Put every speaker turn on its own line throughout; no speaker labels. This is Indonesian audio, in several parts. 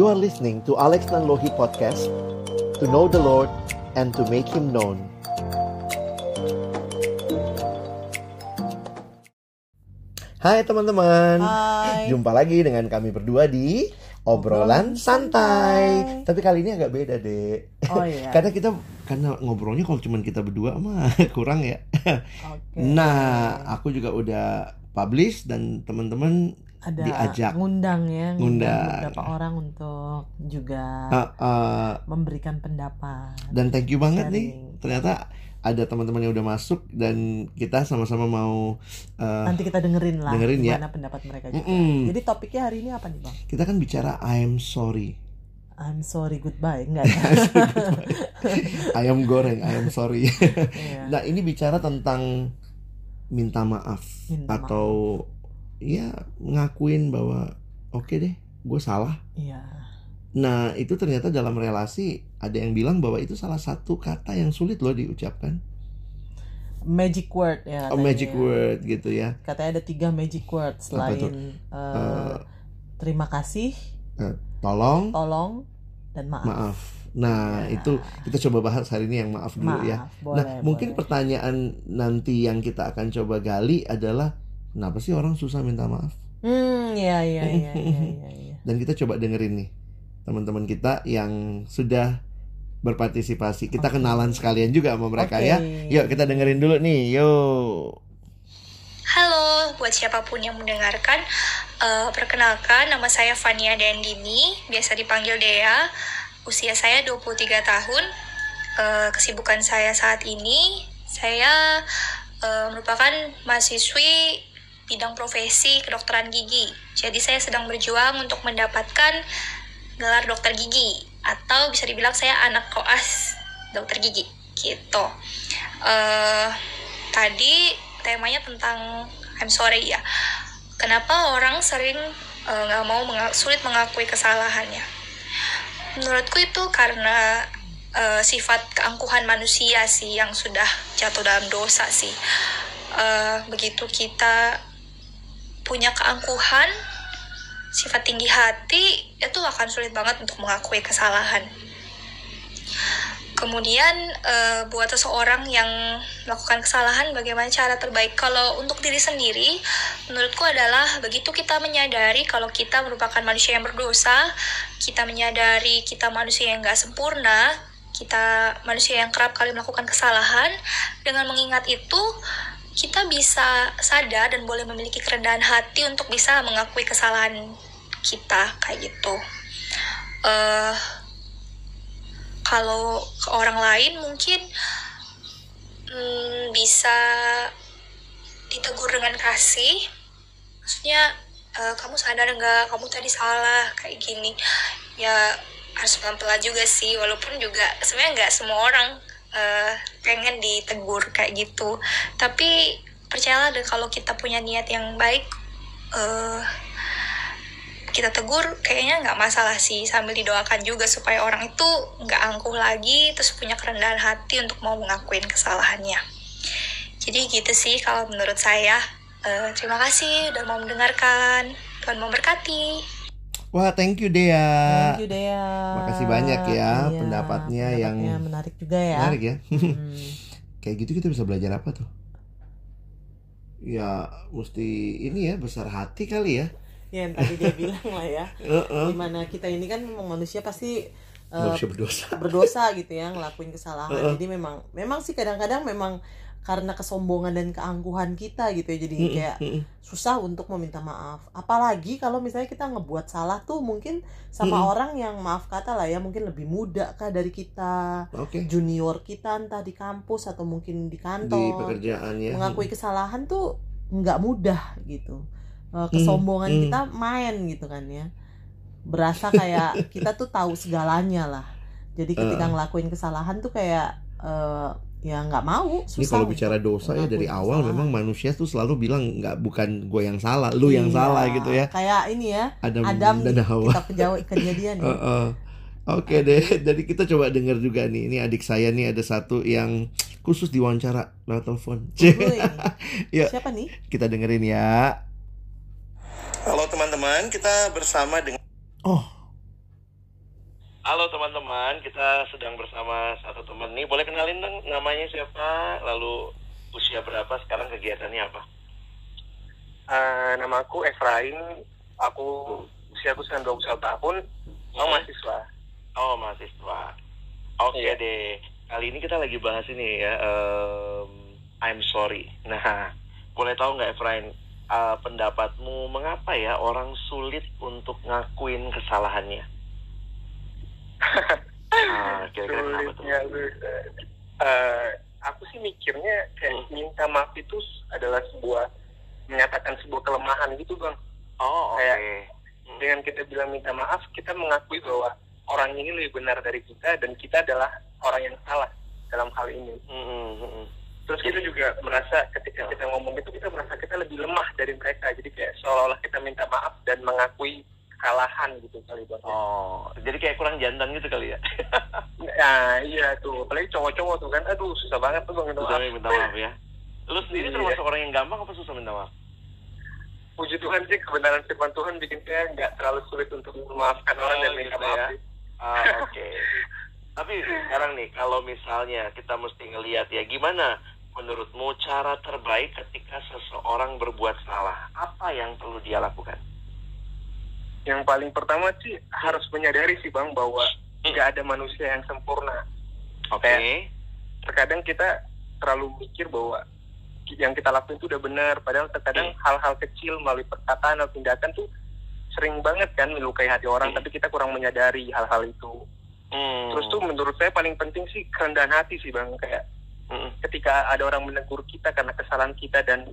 You are listening to Alex Nanlohi Podcast To know the Lord and to make Him known Hai teman-teman
Hai.
Jumpa lagi dengan kami berdua di Obrolan
Obrolan
Santai.
Santai.
Tapi kali ini agak beda deh
Oh iya.
Karena kita Karena ngobrolnya kalau cuma kita berdua mah kurang ya
Oke.
Nah aku juga udah publish dan teman-teman
ada
diajak.
ngundang ya,
Ngundang.
beberapa orang untuk juga
uh, uh,
memberikan pendapat.
Dan thank you banget nih
sharing.
Ternyata ada teman-teman yang udah masuk dan kita sama-sama mau uh,
Nanti kita dengerin lah
dengerin ya.
pendapat mereka juga.
Mm-mm.
Jadi topiknya hari ini apa nih bang?
kita kan bicara I am sorry
I'm sorry goodbye enggak ya?
ayam goreng I am sorry
Iya.
nah ini bicara tentang minta maaf
Minta
atau ya ngakuin bahwa oke deh gue salah
Iya.
nah itu ternyata dalam relasi ada yang bilang bahwa itu salah satu kata yang sulit loh diucapkan
Magic word ya. Katanya.
magic word gitu ya
Katanya ada tiga magic word selain eh,
Eh,
terima kasih,
tolong
tolong, dan maaf.
maaf nah
Ya.
itu kita coba bahas hari ini yang maaf dulu
Maaf,
ya
boleh,
nah mungkin
boleh.
pertanyaan nanti yang kita akan coba gali adalah kenapa sih orang susah minta maaf
Hmm, iya iya iya iya iya. iya.
dan kita coba dengerin nih teman-teman kita yang sudah berpartisipasi kita
Oke.
kenalan sekalian juga sama mereka
Oke.
ya yuk kita dengerin dulu nih yuk
Halo, buat siapa pun yang mendengarkan, eh, perkenalkan nama saya Fania Dandini, biasa dipanggil Dea. Usia saya 23 tahun. Eh, kesibukan saya saat ini, saya eh, merupakan mahasiswi bidang profesi kedokteran gigi. Jadi saya sedang berjuang untuk mendapatkan gelar dokter gigi atau bisa dibilang saya anak koas dokter gigi gitu. Eh tadi temanya tentang I'm sorry ya. Kenapa orang sering eh, nggak mau menga- sulit mengakui kesalahannya? Menurutku itu karena eh, sifat keangkuhan manusia sih yang sudah jatuh dalam dosa sih. Eh, begitu kita punya keangkuhan, sifat tinggi hati, itu akan sulit banget untuk mengakui kesalahan. Kemudian eh, buat seseorang yang melakukan kesalahan, bagaimana cara terbaik? Kalau untuk diri sendiri, menurutku adalah begitu kita menyadari kalau kita merupakan manusia yang berdosa, kita menyadari kita manusia yang nggak sempurna, kita manusia yang kerap kali melakukan kesalahan. Dengan mengingat itu, kita bisa sadar dan boleh memiliki kerendahan hati untuk bisa mengakui kesalahan kita kayak gitu. Eh kalau ke orang lain mungkin hmm, bisa ditegur dengan kasih. Maksudnya "Eh, kamu sadar nggak? Kamu tadi salah kayak gini. Ya harus pelan-pelan juga sih walaupun juga sebenarnya nggak semua orang eh, pengen ditegur kayak gitu. Tapi percayalah deh kalau kita punya niat yang baik eh kita tegur kayaknya nggak masalah sih sambil didoakan juga supaya orang itu nggak angkuh lagi terus punya kerendahan hati untuk mau mengakuin kesalahannya. Jadi gitu sih kalau menurut saya. Eh, terima kasih udah mau mendengarkan. Tuhan memberkati
wah thank you Dea
Thank you Dea.
Makasih banyak ya
Iya,
pendapatnya yang-
pendapatnya menarik juga ya.
menarik ya
Hmm.
kayak gitu kita bisa belajar apa tuh ya mesti ini ya besar hati kali ya
Ya, yang tadi dia bilang lah ya.
Heeh.
Di mana kita ini kan manusia pasti eh,
Manusia berdosa
berdosa gitu ya ngelakuin kesalahan.
Heeh.
Jadi memang memang sih kadang-kadang memang karena kesombongan dan keangkuhan kita gitu ya. Jadi kayak susah untuk meminta maaf. Apalagi kalau misalnya kita ngebuat salah tuh mungkin sama orang yang maaf kata lah ya mungkin lebih muda kah dari kita,
oke
junior kita entah di kampus atau mungkin di
di
kantor.
pekerjaan ya
Mengakui kesalahan tuh nggak mudah gitu. Eh, kesombongan
mm.
kita main gitu kan ya. Berasa kayak kita tuh tahu segalanya lah. Jadi ketika ngelakuin kesalahan tuh kayak eh, ya nggak mau
Ini
susah
kalau bicara dosa ya dari awal
kesalahan.
memang manusia tuh selalu bilang nggak bukan gue yang salah, lu yang
Iya,
salah gitu ya.
kayak ini ya
Adam,
Adam
dan Hawa.
kita kejauh kejadian ya
Heeh. Oke deh, jadi kita coba dengar juga nih. Ini adik saya nih ada satu yang khusus diwawancara lewat telepon. Ya.
siapa nih
kita dengerin ya. Halo teman-teman, kita bersama dengan
Oh,
Halo teman-teman, kita sedang bersama satu teman nih. Boleh kenalin dong namanya siapa, lalu usia berapa, sekarang kegiatannya apa?
Eh, nama aku Efraim, aku usia aku sekarang 21 tahun, aku
Hmm.
mahasiswa.
Oh, mahasiswa. Oke
Iya.
deh. Kali ini kita lagi bahas ini ya, em, I'm sorry. Nah, boleh tahu nggak Efraim, eh, pendapatmu mengapa ya orang sulit untuk ngakuin kesalahannya? Ah, kira-kira kenapa tuh?
Sulitnya eh, aku sih mikirnya kayak
Hmm.
minta maaf itu adalah sebuah menyatakan sebuah kelemahan gitu bang.
Oh, oke.
Kayak- Dengan kita bilang minta maaf, kita mengakui bahwa orang ini lebih benar dari kita dan kita adalah orang yang salah dalam hal ini.
Mm, mm, mm, mm.
Terus kita juga merasa ketika kita ngomong itu kita merasa kita lebih lemah dari mereka. Jadi kayak seolah-olah kita minta maaf dan mengakui kesalahan gitu kali bang.
Oh, jadi kayak kurang jantan gitu kali ya?
Nah iya tuh, apalagi cowok-cowok tuh kan, aduh susah banget tuh minta
Susah
maaf.
minta maaf ya. Lu sendiri
Iya.
termasuk orang yang gampang apa susah minta maaf?
Puji Tuhan sih kebenaran firman Tuhan bikin saya nggak terlalu sulit untuk memaafkan orang
Oh,
dan minta
gitu
maaf.
ya. Ah, oke. Tapi sekarang nih, kalau misalnya kita mesti ngelihat ya gimana menurutmu cara terbaik ketika seseorang berbuat salah? Apa yang perlu dia lakukan?
Yang paling pertama sih harus menyadari sih bang bahwa
Hmm.
nggak ada manusia yang sempurna.
Oke.
Terkadang kita terlalu mikir bahwa yang kita lakuin itu udah benar, padahal terkadang
Hmm.
hal-hal kecil melalui perkataan atau tindakan tuh sering banget kan melukai hati orang,
Hmm.
tapi kita kurang menyadari hal-hal itu.
Hmm.
Terus tuh menurut saya paling penting sih kerendahan hati sih bang, kayak
Hmm.
ketika ada orang menegur kita karena kesalahan kita dan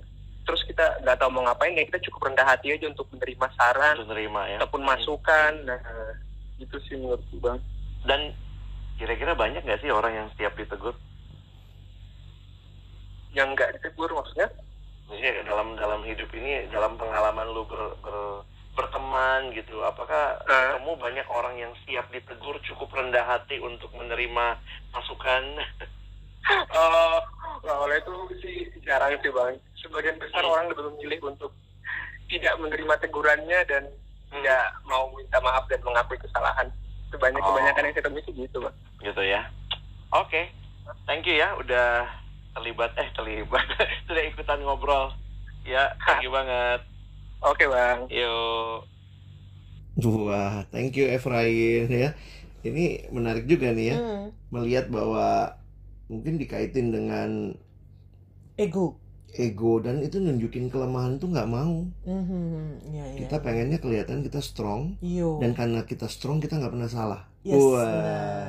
terus kita nggak tahu mau ngapain ya kita cukup rendah hati aja untuk menerima saran
Untuk nerima ya.
ataupun masukan nah itu sih menurutku bang
Dan kira-kira banyak nggak sih orang yang siap ditegur?
yang nggak ditegur maksudnya
Maksudnya dalam dalam hidup ini, dalam pengalaman lu ber, ber- berteman gitu, apakah
Eh.
kamu banyak orang yang siap ditegur, cukup rendah hati untuk menerima masukan?
oh oleh itu sih jarang sih bang sebagian besar
Hmm.
orang lebih memilih untuk tidak menerima tegurannya dan
Hmm.
tidak mau minta maaf dan mengakui kesalahan sebanyak
Oh.
kebanyakan yang saya temui sih gitu bang
gitu ya. Oke, thank you ya udah terlibat eh terlibat sudah ikutan ngobrol. Ya, thank you banget.
oke bang
Yuk.
Wah, thank you Efrain ya. Ini menarik juga nih ya,
Hmm,
melihat bahwa mungkin dikaitin dengan
ego.
ego dan itu nunjukin kelemahan tuh nggak mau.
Mhm, iya, iya.
Kita pengennya kelihatan kita strong
Iyo.
dan karena kita strong kita nggak pernah salah.
Yes,
Wah.
benar.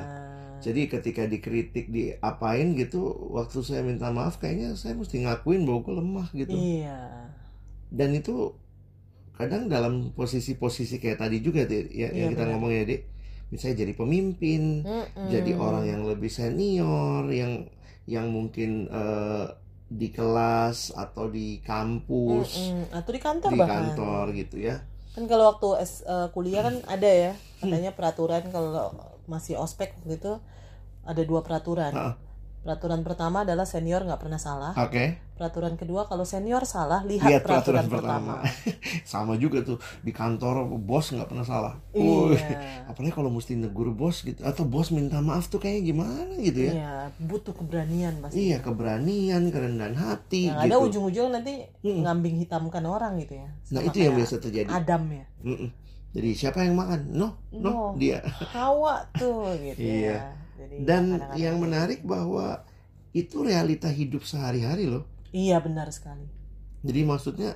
Jadi ketika dikritik diapain gitu, waktu saya minta maaf kayaknya saya mesti ngakuin bahwa gue lemah gitu.
Iya.
Dan itu kadang dalam posisi-posisi kayak tadi juga ya,
Iya,
yang kita
benar.
ngomong ya deh. Misalnya jadi pemimpin,
Mm-mm.
jadi orang yang lebih senior yang yang mungkin eh, di kelas atau di kampus
Mm-mm. atau di kantor
di
bahkan
kantor gitu ya
kan kalau waktu S- eh, kuliah kan ada ya katanya peraturan kalau masih ospek waktu itu ada dua peraturan
Ah.
peraturan pertama adalah senior nggak pernah salah
oke
peraturan kedua kalau senior salah lihat,
lihat
peraturan,
peraturan pertama. sama juga tuh di kantor bos nggak pernah salah.
Iya.
Apalagi kalau mesti negur bos gitu atau bos minta maaf tuh kayak gimana gitu ya?
Iya butuh keberanian pasti.
Iya keberanian kerendahan hati
yang ada
gitu.
ujung-ujung nanti
Mm.
ngambing hitamkan orang gitu ya.
Nah
Sama
itu yang biasa terjadi.
Adam ya.
Mm-mm. jadi siapa yang makan? No no,
No.
dia.
Hawa tuh gitu
Iya.
ya. Jadi
dan
kadang-kadang
yang
gitu.
menarik bahwa itu realita hidup sehari-hari loh
iya benar sekali
Jadi maksudnya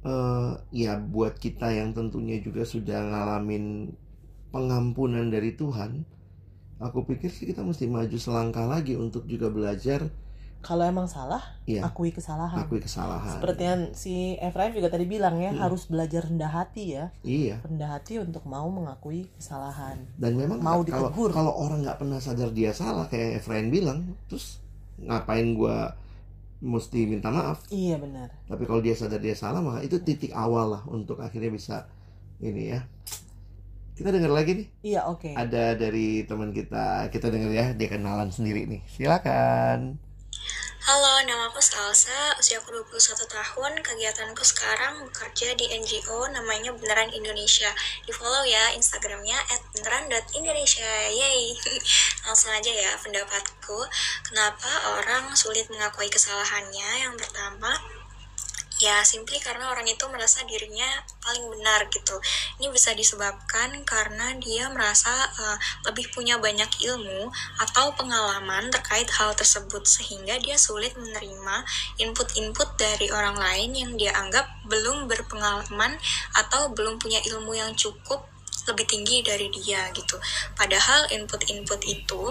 eh, ya buat kita yang tentunya juga sudah ngalamin pengampunan dari Tuhan, aku pikir sih kita mesti maju selangkah lagi untuk juga belajar
kalau emang salah
Iya.
akui kesalahan
akui kesalahan.
seperti yang si Efraim juga tadi bilang ya
Mm.
harus belajar rendah hati ya
Iya.
rendah hati untuk mau mengakui kesalahan
Dan memang
Mau ditegur.
kalau orang nggak pernah sadar dia salah kayak Efrain bilang, terus ngapain gua mesti minta maaf?
iya benar
Tapi kalau dia sadar dia salah, maka itu titik awal lah untuk akhirnya bisa ini ya. Kita dengar lagi nih.
iya oke
ada dari teman kita kita dengar ya dia kenalan sendiri nih silakan
Halo, nama aku Salsa, usia aku 21 tahun, kegiatanku sekarang bekerja di NGO namanya Beneran Indonesia. Di follow ya Instagramnya at beneran.indonesia, yay! Langsung aja ya pendapatku, kenapa orang sulit mengakui kesalahannya? Yang pertama, ya simply karena orang itu merasa dirinya paling benar gitu. Ini bisa disebabkan karena dia merasa uh, lebih punya banyak ilmu atau pengalaman terkait hal tersebut sehingga dia sulit menerima input-input dari orang lain yang dia anggap belum berpengalaman atau belum punya ilmu yang cukup lebih tinggi dari dia gitu. Padahal input-input itu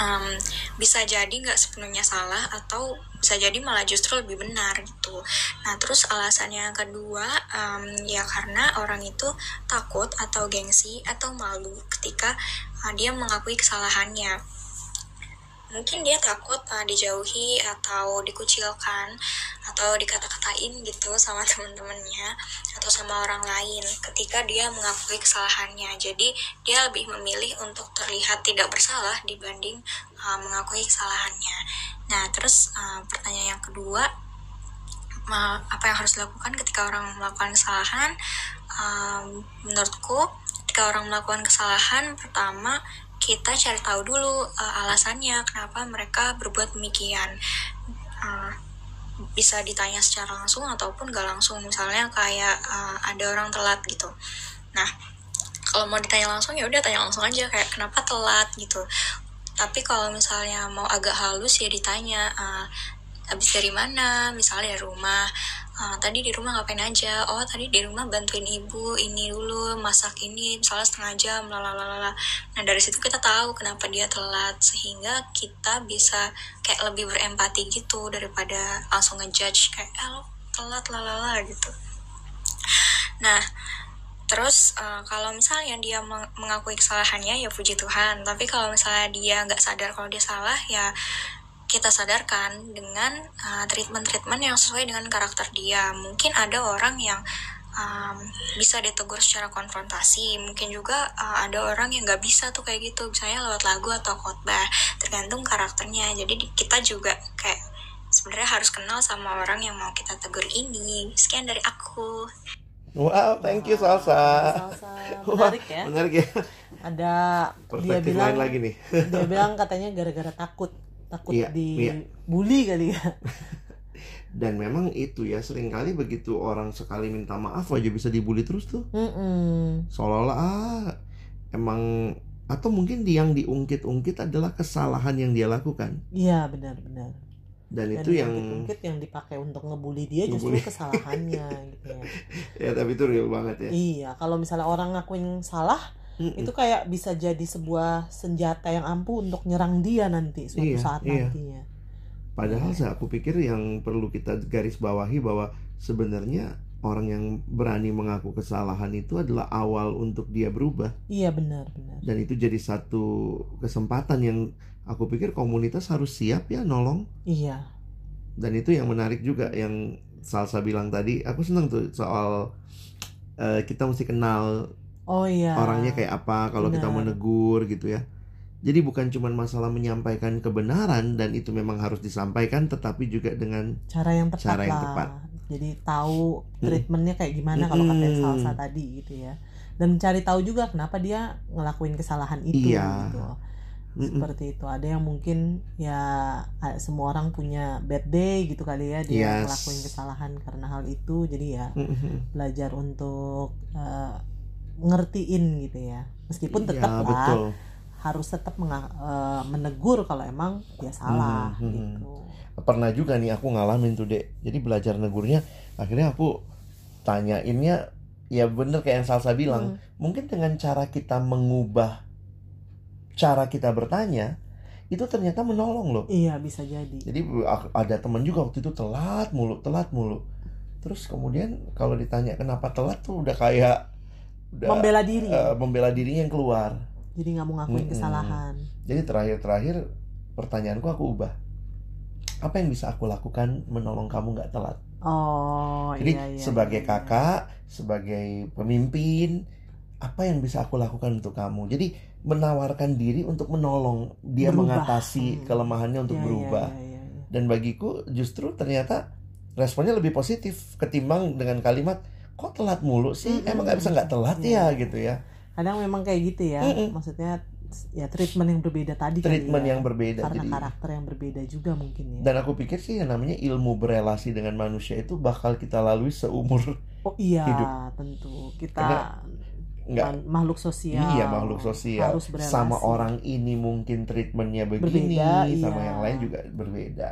um, bisa jadi nggak sepenuhnya salah atau bisa jadi malah justru lebih benar gitu. Nah terus alasannya yang kedua um, ya karena orang itu takut atau gengsi atau malu ketika uh, dia mengakui kesalahannya mungkin dia takut uh, dijauhi atau dikucilkan atau dikata-katain gitu sama teman-temannya atau sama orang lain ketika dia mengakui kesalahannya. Jadi dia lebih memilih untuk terlihat tidak bersalah dibanding uh, mengakui kesalahannya. Nah terus uh, pertanyaan yang kedua apa yang harus dilakukan ketika orang melakukan kesalahan? Um, menurutku ketika orang melakukan kesalahan pertama kita cari tahu dulu uh, alasannya kenapa mereka berbuat demikian. Uh, bisa ditanya secara langsung ataupun gak langsung. Misalnya kayak uh, ada orang telat gitu. Nah kalau mau ditanya langsung ya udah tanya langsung aja kayak kenapa telat? gitu. Tapi kalau misalnya mau agak halus ya ditanya uh, habis dari mana? Misalnya rumah uh, tadi di rumah ngapain aja? Oh tadi di rumah bantuin ibu ini dulu masak ini misalnya setengah jam lalalala nah dari situ kita tahu kenapa dia telat sehingga kita bisa kayak lebih berempati gitu daripada langsung ngejudge kayak eh lo telat lalala gitu. Nah Terus uh, kalau misalnya dia mengakui kesalahannya ya puji Tuhan. Tapi kalau misalnya dia nggak sadar kalau dia salah ya kita sadarkan dengan uh, treatment-treatment yang sesuai dengan karakter dia. Mungkin ada orang yang um, bisa ditegur secara konfrontasi, mungkin juga uh, ada orang yang nggak bisa tuh kayak gitu, misalnya lewat lagu atau khotbah, tergantung karakternya. Jadi kita juga kayak sebenarnya harus kenal sama orang yang mau kita tegur ini. Sekian dari aku.
Wow, thank you Salsa.
Salsa. Menarik ya.
Menarik ya.
Ada dia bilang
lagi nih.
dia bilang katanya gara-gara takut takut
Iya, iya.
dibully kali ya.
Dan memang itu ya sering kali begitu orang sekali minta maaf aja bisa dibully terus tuh.
Mm-mm.
Seolah-olah ah, emang atau mungkin yang diungkit-ungkit adalah kesalahan yang dia lakukan.
Iya benar-benar.
Dan,
Dan
itu yang
ungkit yang dipakai untuk ngebully dia
Ngebully.
justru kesalahannya gitu ya.
ya tapi itu real banget ya.
Iya, kalau misalnya orang ngakuin salah,
Mm-mm.
itu kayak bisa jadi sebuah senjata yang ampuh untuk nyerang dia nanti suatu
Iya,
saat
iya.
nantinya.
Padahal saya aku pikir yang perlu kita garis bawahi bahwa sebenarnya orang yang berani mengaku kesalahan itu adalah awal untuk dia berubah
Iya benar benar.
dan itu jadi satu kesempatan yang aku pikir komunitas harus siap ya nolong
Iya.
dan itu yang menarik juga yang Salsa bilang tadi aku senang tuh soal eh, kita mesti kenal
Oh iya.
orangnya kayak apa kalau kita menegur gitu ya jadi bukan cuma masalah menyampaikan kebenaran dan itu memang harus disampaikan tetapi juga dengan
cara yang tepat
Cara yang
lah.
tepat.
Jadi tahu treatmentnya kayak gimana kalau katanya
Mm-mm.
salsa tadi gitu ya. Dan cari tahu juga kenapa dia ngelakuin kesalahan itu
Iya.
gitu. Seperti itu. Ada yang mungkin ya semua orang punya bad day gitu kali ya dia
Yes.
ngelakuin kesalahan karena hal itu. Jadi ya belajar untuk eh, ngertiin gitu ya. Meskipun tetap
Iya,
lah
betul
harus tetap menga- eh, menegur kalau emang dia salah
Hmm, hmm, hmm.
gitu.
pernah juga nih aku ngalamin tuh dek jadi belajar negurnya akhirnya aku tanyainnya ya bener kayak yang Salsa bilang
Hmm.
mungkin dengan cara kita mengubah cara kita bertanya itu ternyata menolong loh
Iya bisa jadi.
jadi ada teman juga waktu itu telat mulu telat mulu terus kemudian kalau ditanya kenapa telat tuh udah kayak udah
Membela diri.
eh, membela dirinya yang keluar
jadi nggak mau ngakuin
Mm-mm.
kesalahan.
jadi terakhir-terakhir pertanyaanku aku ubah apa yang bisa aku lakukan menolong kamu nggak telat
Oh
Jadi
iya iya.
sebagai
iya,
kakak, sebagai pemimpin, apa yang bisa aku lakukan untuk kamu? Jadi menawarkan diri untuk menolong dia
Berubah.
mengatasi
Hmm.
kelemahannya untuk
Iya, iya,
berubah.
iya, iya, iya.
dan bagiku justru ternyata responnya lebih positif ketimbang dengan kalimat kok telat mulu sih
Mm-mm.
emang nggak bisa nggak telat
Iya.
ya gitu ya
kadang memang kayak gitu ya
Mm-mm.
maksudnya ya treatment yang berbeda tadi
treatment
ya.
yang berbeda
karena
jadi
karakter yang berbeda juga mungkin ya
dan aku pikir sih yang namanya ilmu berelasi dengan manusia itu bakal kita lalui seumur
oh iya
hidup.
tentu kita
Karena
makhluk sosial
Iya makhluk sosial
harus berelasi.
sama orang ini mungkin treatmentnya begini
Berbeda,
sama
iya.
yang lain juga berbeda.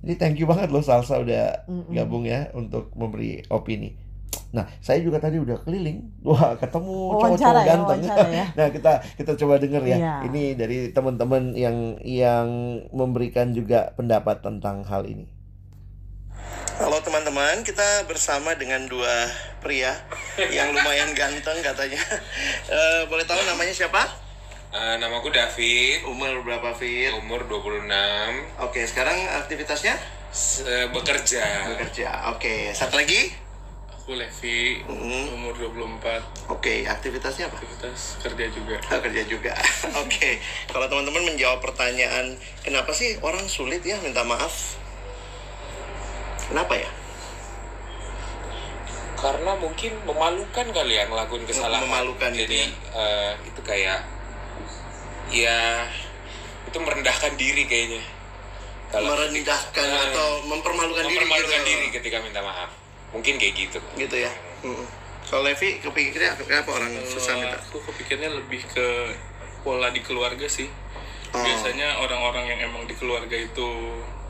Jadi thank you banget loh Salsa udah
Mm-mm.
gabung ya untuk memberi opini. Nah saya juga tadi udah keliling, wah ketemu
wawancara
cowok-cowok
ya
ganteng.
wawancara ya
Nah kita kita coba denger ya.
Iya.
Ini dari teman-teman yang yang memberikan juga pendapat tentang hal ini. Halo teman-teman, kita bersama dengan dua pria yang lumayan ganteng katanya. Eh, boleh tahu namanya siapa?
Eh, namaku David,
Umur berapa Fit?
umur 26,
Oke, sekarang aktivitasnya
se- bekerja.
bekerja. Oke, satu lagi.
Aku Levi,
Hmm,
umur 24,
Oke, aktivitasnya apa?
aktivitas kerja juga.
Ah, kerja juga. Oke, kalau teman-teman menjawab pertanyaan, kenapa sih orang sulit ya minta maaf? Kenapa ya?
Karena mungkin memalukan kali ya ngelakuin kesalahan.
Memalukan gitu
Jadi eh, itu kayak ya itu merendahkan diri kayaknya.
Merendahkan
Eh,
atau mempermalukan, diri
mempermalukan
gitu.
diri ketika minta maaf. Mungkin kayak gitu.
Gitu ya. Mm. Kalau Levi kepikirnya kenapa orang susah
Kalau
minta?
aku kepikirnya lebih ke pola di keluarga sih.
Oh.
Biasanya orang-orang yang emang di keluarga itu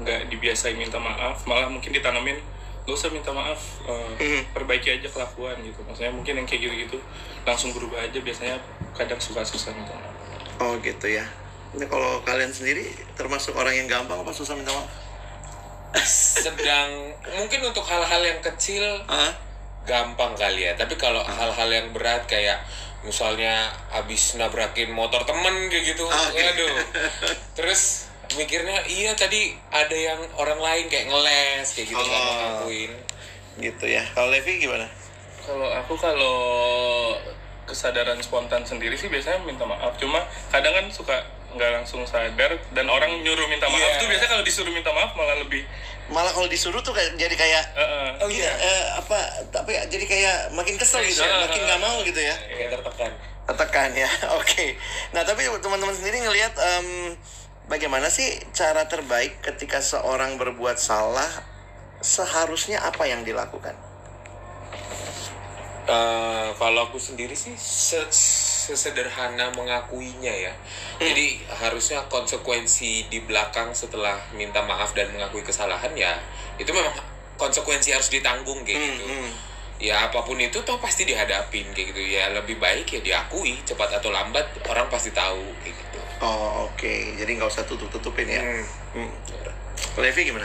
nggak dibiasain minta maaf, malah mungkin ditanamin gak usah minta maaf, eh,
Mhm.
perbaiki aja kelakuan gitu. Maksudnya mungkin yang kayak gitu-gitu langsung berubah aja. Biasanya kadang suka susah minta maaf.
Oh gitu ya. Ini kalau kalian sendiri termasuk orang yang gampang apa susah minta maaf?
Sedang mungkin untuk hal-hal yang kecil
Ah,
gampang kali ya tapi kalau hal-hal yang berat kayak misalnya abis nabrakin motor temen kayak gitu
Ah, oke.
aduh terus mikirnya iya tadi ada yang orang lain kayak ngeles kayak gitu mau
Oh.
ngakuin
gitu ya. Kalau Levi gimana?
Kalau aku kalau kesadaran spontan sendiri sih biasanya minta maaf. Cuma kadang kan suka nggak langsung sadar dan orang nyuruh minta maaf
Iya.
tuh biasanya kalau disuruh minta maaf malah lebih
Malah kalau disuruh tuh kayak jadi kayak
eh, eh.
oh iya
eh, apa tapi jadi kayak makin kesel gitu ya, makin nggak mau gitu ya.
kayak tertekan
Tekan ya. Oke. Nah, tapi teman-teman sendiri ngelihat em, bagaimana sih cara terbaik ketika seorang berbuat salah seharusnya apa yang dilakukan?
Eh, kalau aku sendiri sih se- sesederhana mengakuinya ya. Jadi harusnya konsekuensi di belakang setelah minta maaf dan mengakui kesalahan ya itu memang konsekuensi harus ditanggung kayak gitu.
Hmm,
Ya apa pun itu toh pasti dihadapin kayak gitu ya lebih baik ya diakui cepat atau lambat orang pasti tahu kayak gitu.
Oh, oke. Jadi nggak usah tutup-tutupin ya.
Hmm.
Hmm. Levi gimana?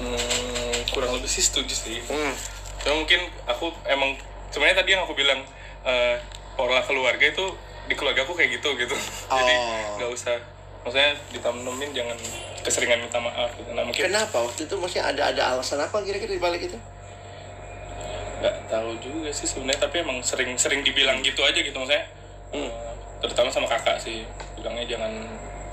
Hmm, kurang lebih sih setuju sih.
Hmm.
Cuma mungkin aku emang sebenarnya tadi yang aku bilang eh, pola keluarga itu di keluarga aku kayak gitu gitu. Jadi
Oh.
nggak usah maksudnya ditanemin jangan keseringan minta maaf gitu. Nah mungkin
Kenapa waktu itu maksudnya ada ada alasan apa kira-kira di balik itu?
nggak tahu juga sih sebenarnya tapi emang sering-sering dibilang gitu aja gitu maksudnya eh, terutama sama kakak sih bilangnya jangan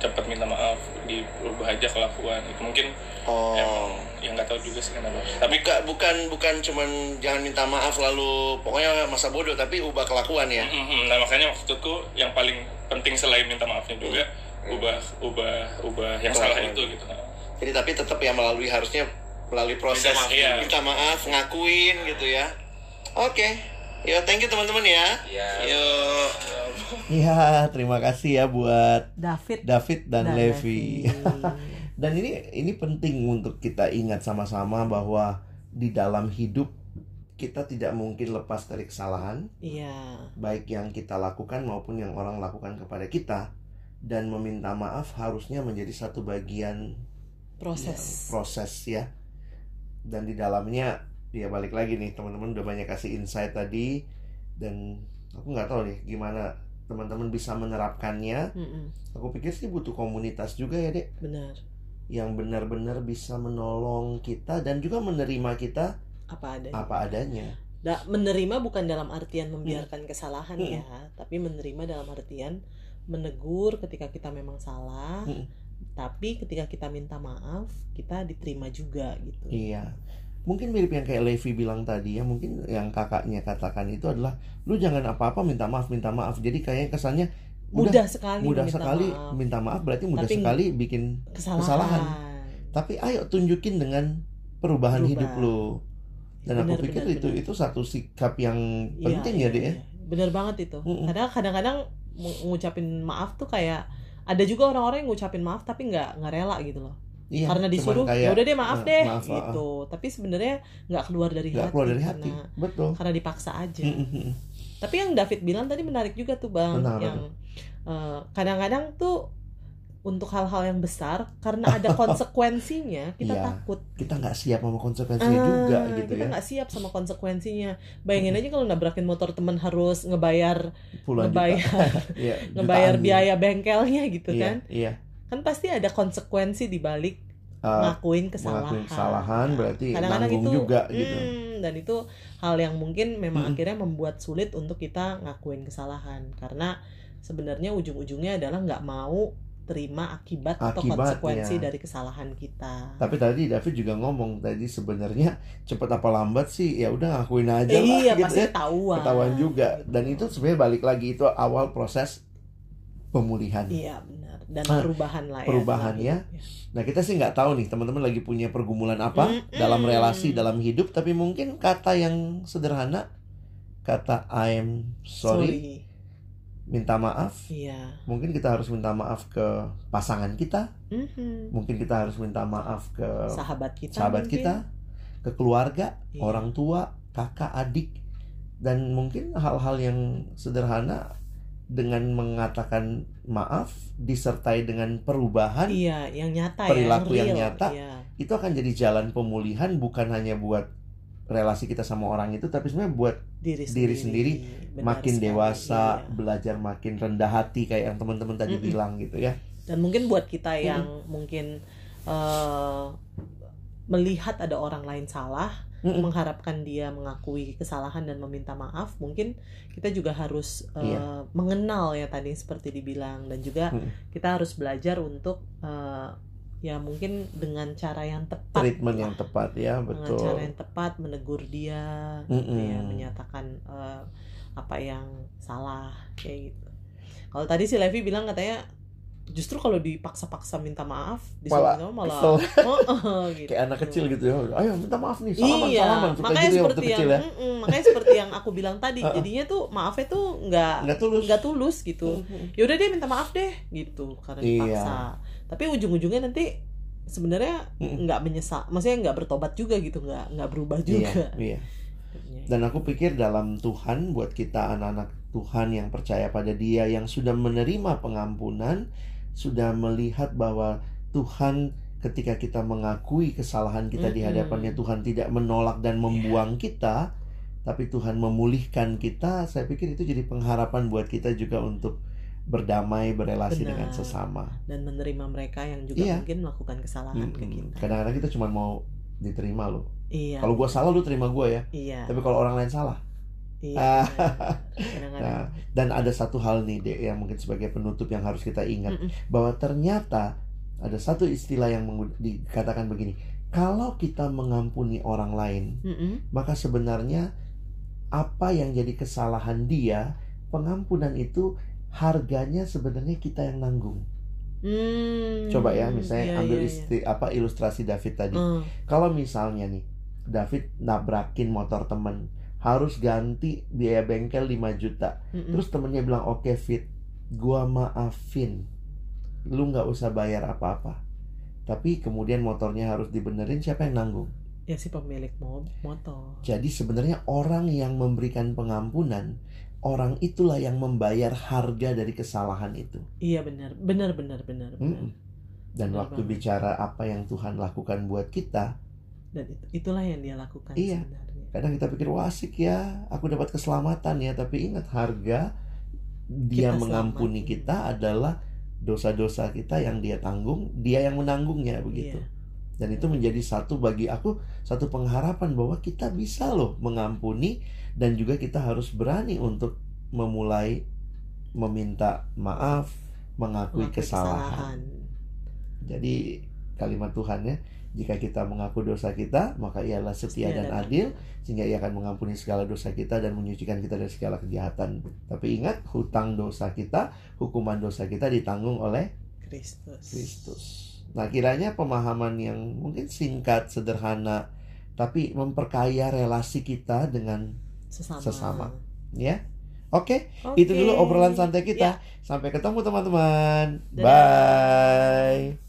cepat minta maaf diubah aja kelakuan itu mungkin
Oh.
emang yang nggak tahu juga sih kenapa tapi
Bukan bukan bukan cuman jangan minta maaf lalu pokoknya masa bodoh tapi ubah kelakuan ya.
Mhm, nah makanya maksudku yang paling penting selain minta maafnya juga ubah ubah ubah yang salah
Kelakuan.
itu gitu
Jadi tapi tetap ya melalui harusnya melalui proses
Minta maaf, iya.
minta maaf, ngakuin gitu ya. Oke. Yo, thank you teman-teman ya.
Ya.
Yo. Ya, terima kasih ya buat
David
David dan,
dan
Levi.
Levi.
dan ini ini penting untuk kita ingat sama-sama bahwa di dalam hidup kita tidak mungkin lepas dari kesalahan,
iya
baik yang kita lakukan maupun yang orang lakukan kepada kita. Dan meminta maaf harusnya menjadi satu bagian
proses
proses ya dan di dalamnya ya balik lagi nih teman-teman udah banyak kasih insight tadi dan aku nggak tahu nih gimana teman-teman bisa menerapkannya.
Mm-mm,
aku pikir sih butuh komunitas juga ya dek.
Benar.
Yang benar-benar bisa menolong kita dan juga menerima kita
apa ada
apa adanya.
Da- menerima bukan dalam artian membiarkan kesalahan
Hmm.
ya tapi menerima dalam artian menegur ketika kita memang salah
Hmm.
tapi ketika kita minta maaf kita diterima juga gitu.
Iya. Mungkin mirip yang kayak Levi bilang tadi ya, mungkin yang kakaknya katakan itu adalah lu jangan apa-apa minta maaf, minta maaf. Jadi kayak kesannya udah
mudah sekali
mudah
minta
sekali
maaf.
minta maaf berarti mudah
Tapi
sekali bikin
kesalahan,
kesalahan. Tapi ayo tunjukin dengan perubahan
Berubah.
hidup lu. Dan aku
Benar,
pikir
benar,
itu
benar.
itu satu sikap yang
Iya,
penting
iya,
ya, Dek ya.
bener banget itu
Mm-mm.
kadang kadang-kadang ng- ngucapin maaf tuh kayak ada juga orang-orang yang ngucapin maaf tapi nggak nggak rela gitu loh
Iya,
karena disuruh ya udah deh maaf
eh,
deh
maaf,
gitu tapi sebenarnya nggak keluar dari
nggak
hati
keluar dari hati.
karena
Betul.
karena dipaksa aja
Mm, mm, mm.
tapi yang David bilang tadi menarik juga tuh bang
Benar,
yang eh, kadang-kadang tuh untuk hal-hal yang besar karena ada konsekuensinya kita
Iya,
takut
Kita nggak siap sama konsekuensinya juga
Ah,
gitu
kita
ya.
nggak siap sama konsekuensinya bayangin aja kalau nabrakin motor teman harus ngebayar
Puluhan
ngebayar
Iya,
ngebayar biaya bengkelnya gitu
Iya,
kan
Iya.
Kan pasti ada konsekuensi di balik
Uh,
ngakuin kesalahan
mengakuin kesalahan berarti
kadang-kadang
nanggung
itu
juga gitu.
hmm, dan itu hal yang mungkin memang
Mm-mm.
akhirnya membuat sulit untuk kita ngakuin kesalahan karena sebenarnya ujung-ujungnya adalah nggak mau terima akibat atau
Akibatnya.
konsekuensi dari kesalahan kita
Tapi tadi David juga ngomong tadi sebenarnya cepet apa lambat sih ya udah ngakuin aja lah
iya
gitu
pasti
ya.
ketahuan
Ketahuan juga
Gitu.
dan itu sebenarnya balik lagi itu awal proses pemulihan.
iya benar dan
Ah,
perubahan lah ya
perubahan ya.
hidup
Nah kita sih nggak tahu nih teman-teman lagi punya pergumulan apa
Mm-mm.
dalam relasi dalam hidup tapi mungkin kata yang sederhana kata I'm sorry, minta maaf
iya
mungkin kita harus minta maaf ke pasangan kita
Mhm.
mungkin kita harus minta maaf ke
sahabat kita
sahabat
mungkin.
kita ke keluarga
Iya.
orang tua kakak adik dan mungkin hal-hal yang sederhana dengan mengatakan maaf disertai dengan perubahan
iya yang nyata
Perilaku
ya
yang
real.
nyata.
iya.
itu akan jadi jalan pemulihan bukan hanya buat relasi kita sama orang itu tapi sebenarnya buat
diri
Diri sendiri
Benar
makin
sekali,
dewasa
iya.
belajar makin rendah hati kayak yang teman-teman tadi
Mm-mm.
bilang gitu ya
dan mungkin buat kita yang mungkin eh, melihat ada orang lain salah
Mm-mm.
mengharapkan dia mengakui kesalahan dan meminta maaf mungkin kita juga harus eh,
Iya.
mengenal ya tadi seperti dibilang dan juga
Mm.
kita harus belajar untuk eh, ya mungkin dengan cara yang tepat
treatment
lah.
yang tepat ya
dengan
betul
cara yang tepat menegur dia gitu
Mm-mm.
ya menyatakan eh, apa yang salah kayak gitu kalau tadi si Levi bilang katanya justru kalau dipaksa-paksa minta maaf disuruh
Malah
malah
kesel.
oh, oh, gitu.
kayak anak kecil gitu ya. Ayo minta maaf nih. Salaman
iya
salaman suka
makanya
gitu ya
seperti yang
kecil ya.
mm-mm, makanya seperti yang aku bilang tadi. Jadinya tuh maafnya tuh nggak
nggak tulus.
tulus gitu. Yaudah dia minta maaf deh gitu. Karena
Iya.
dipaksa. Tapi ujung-ujungnya nanti sebenarnya nggak menyesal maksudnya nggak bertobat juga gitu nggak nggak berubah juga.
iya. Iya. Dan aku pikir dalam Tuhan buat kita anak-anak Tuhan yang percaya pada Dia yang sudah menerima pengampunan sudah melihat bahwa Tuhan ketika kita mengakui kesalahan kita di
Mm-mm.
hadapannya Tuhan tidak menolak dan membuang kita tapi Tuhan memulihkan kita saya pikir itu jadi pengharapan buat kita juga untuk berdamai berelasi
Benar.
dengan sesama
dan menerima mereka yang juga
Iya.
mungkin melakukan kesalahan ke
Mm-mm.
kita
kadang-kadang kita cuma mau diterima loh
iya
kalau gua salah lu terima gua ya
iya
tapi kalau orang lain salah
iya
Ah. Nah, dan ada satu hal nih Dek yang mungkin sebagai penutup yang harus kita ingat
Mm-mm.
bahwa ternyata ada satu istilah yang dikatakan begini, kalau kita mengampuni orang lain,
Mm-mm.
maka sebenarnya apa yang jadi kesalahan dia, pengampunan itu harganya sebenarnya kita yang nanggung.
Hmm,
Coba ya, misalnya
iya,
ambil
iya, iya.
isti- apa ilustrasi David tadi.
Hmm,
Kalau misalnya nih David nabrakin motor temen harus ganti biaya bengkel 5 juta.
mm-mm.
Terus temennya bilang oke Fit, gua maafin, lu nggak usah bayar apa-apa. Tapi kemudian motornya harus dibenerin siapa yang nanggung?
ya si pemilik mo- motor
Jadi sebenarnya orang yang memberikan pengampunan, orang itulah yang membayar harga dari kesalahan itu.
iya benar benar benar benar benar
Mm-mm. Dan
Benar
waktu
banget.
bicara apa yang Tuhan lakukan buat kita,
dan itu, itulah yang dia lakukan
Iya.
sebenarnya
kadang kita pikir wah asik ya, aku dapat keselamatan ya, tapi ingat harga dia
Kita
mengampuni
selamat.
kita adalah dosa-dosa kita yang dia tanggung, dia yang menanggungnya begitu.
Iya.
Dan itu menjadi satu bagi aku satu pengharapan bahwa kita bisa loh mengampuni dan juga kita harus berani untuk memulai meminta maaf, mengakui
Mengakui
kesalahan. Jadi kalimat Tuhan ya, jika kita mengaku dosa kita, maka ialah setia
Setia
dan adil, sehingga ia akan mengampuni segala dosa kita dan menyucikan kita dari segala kejahatan. Tapi ingat, hutang dosa kita, hukuman dosa kita ditanggung oleh
Kristus.
Kristus. Nah, kiranya pemahaman yang mungkin singkat, sederhana, tapi memperkaya relasi kita dengan
Sesama.
Sesama. ya. Oke,
Oke.
itu dulu obrolan santai kita.
Ya.
Sampai ketemu teman-teman. Bye.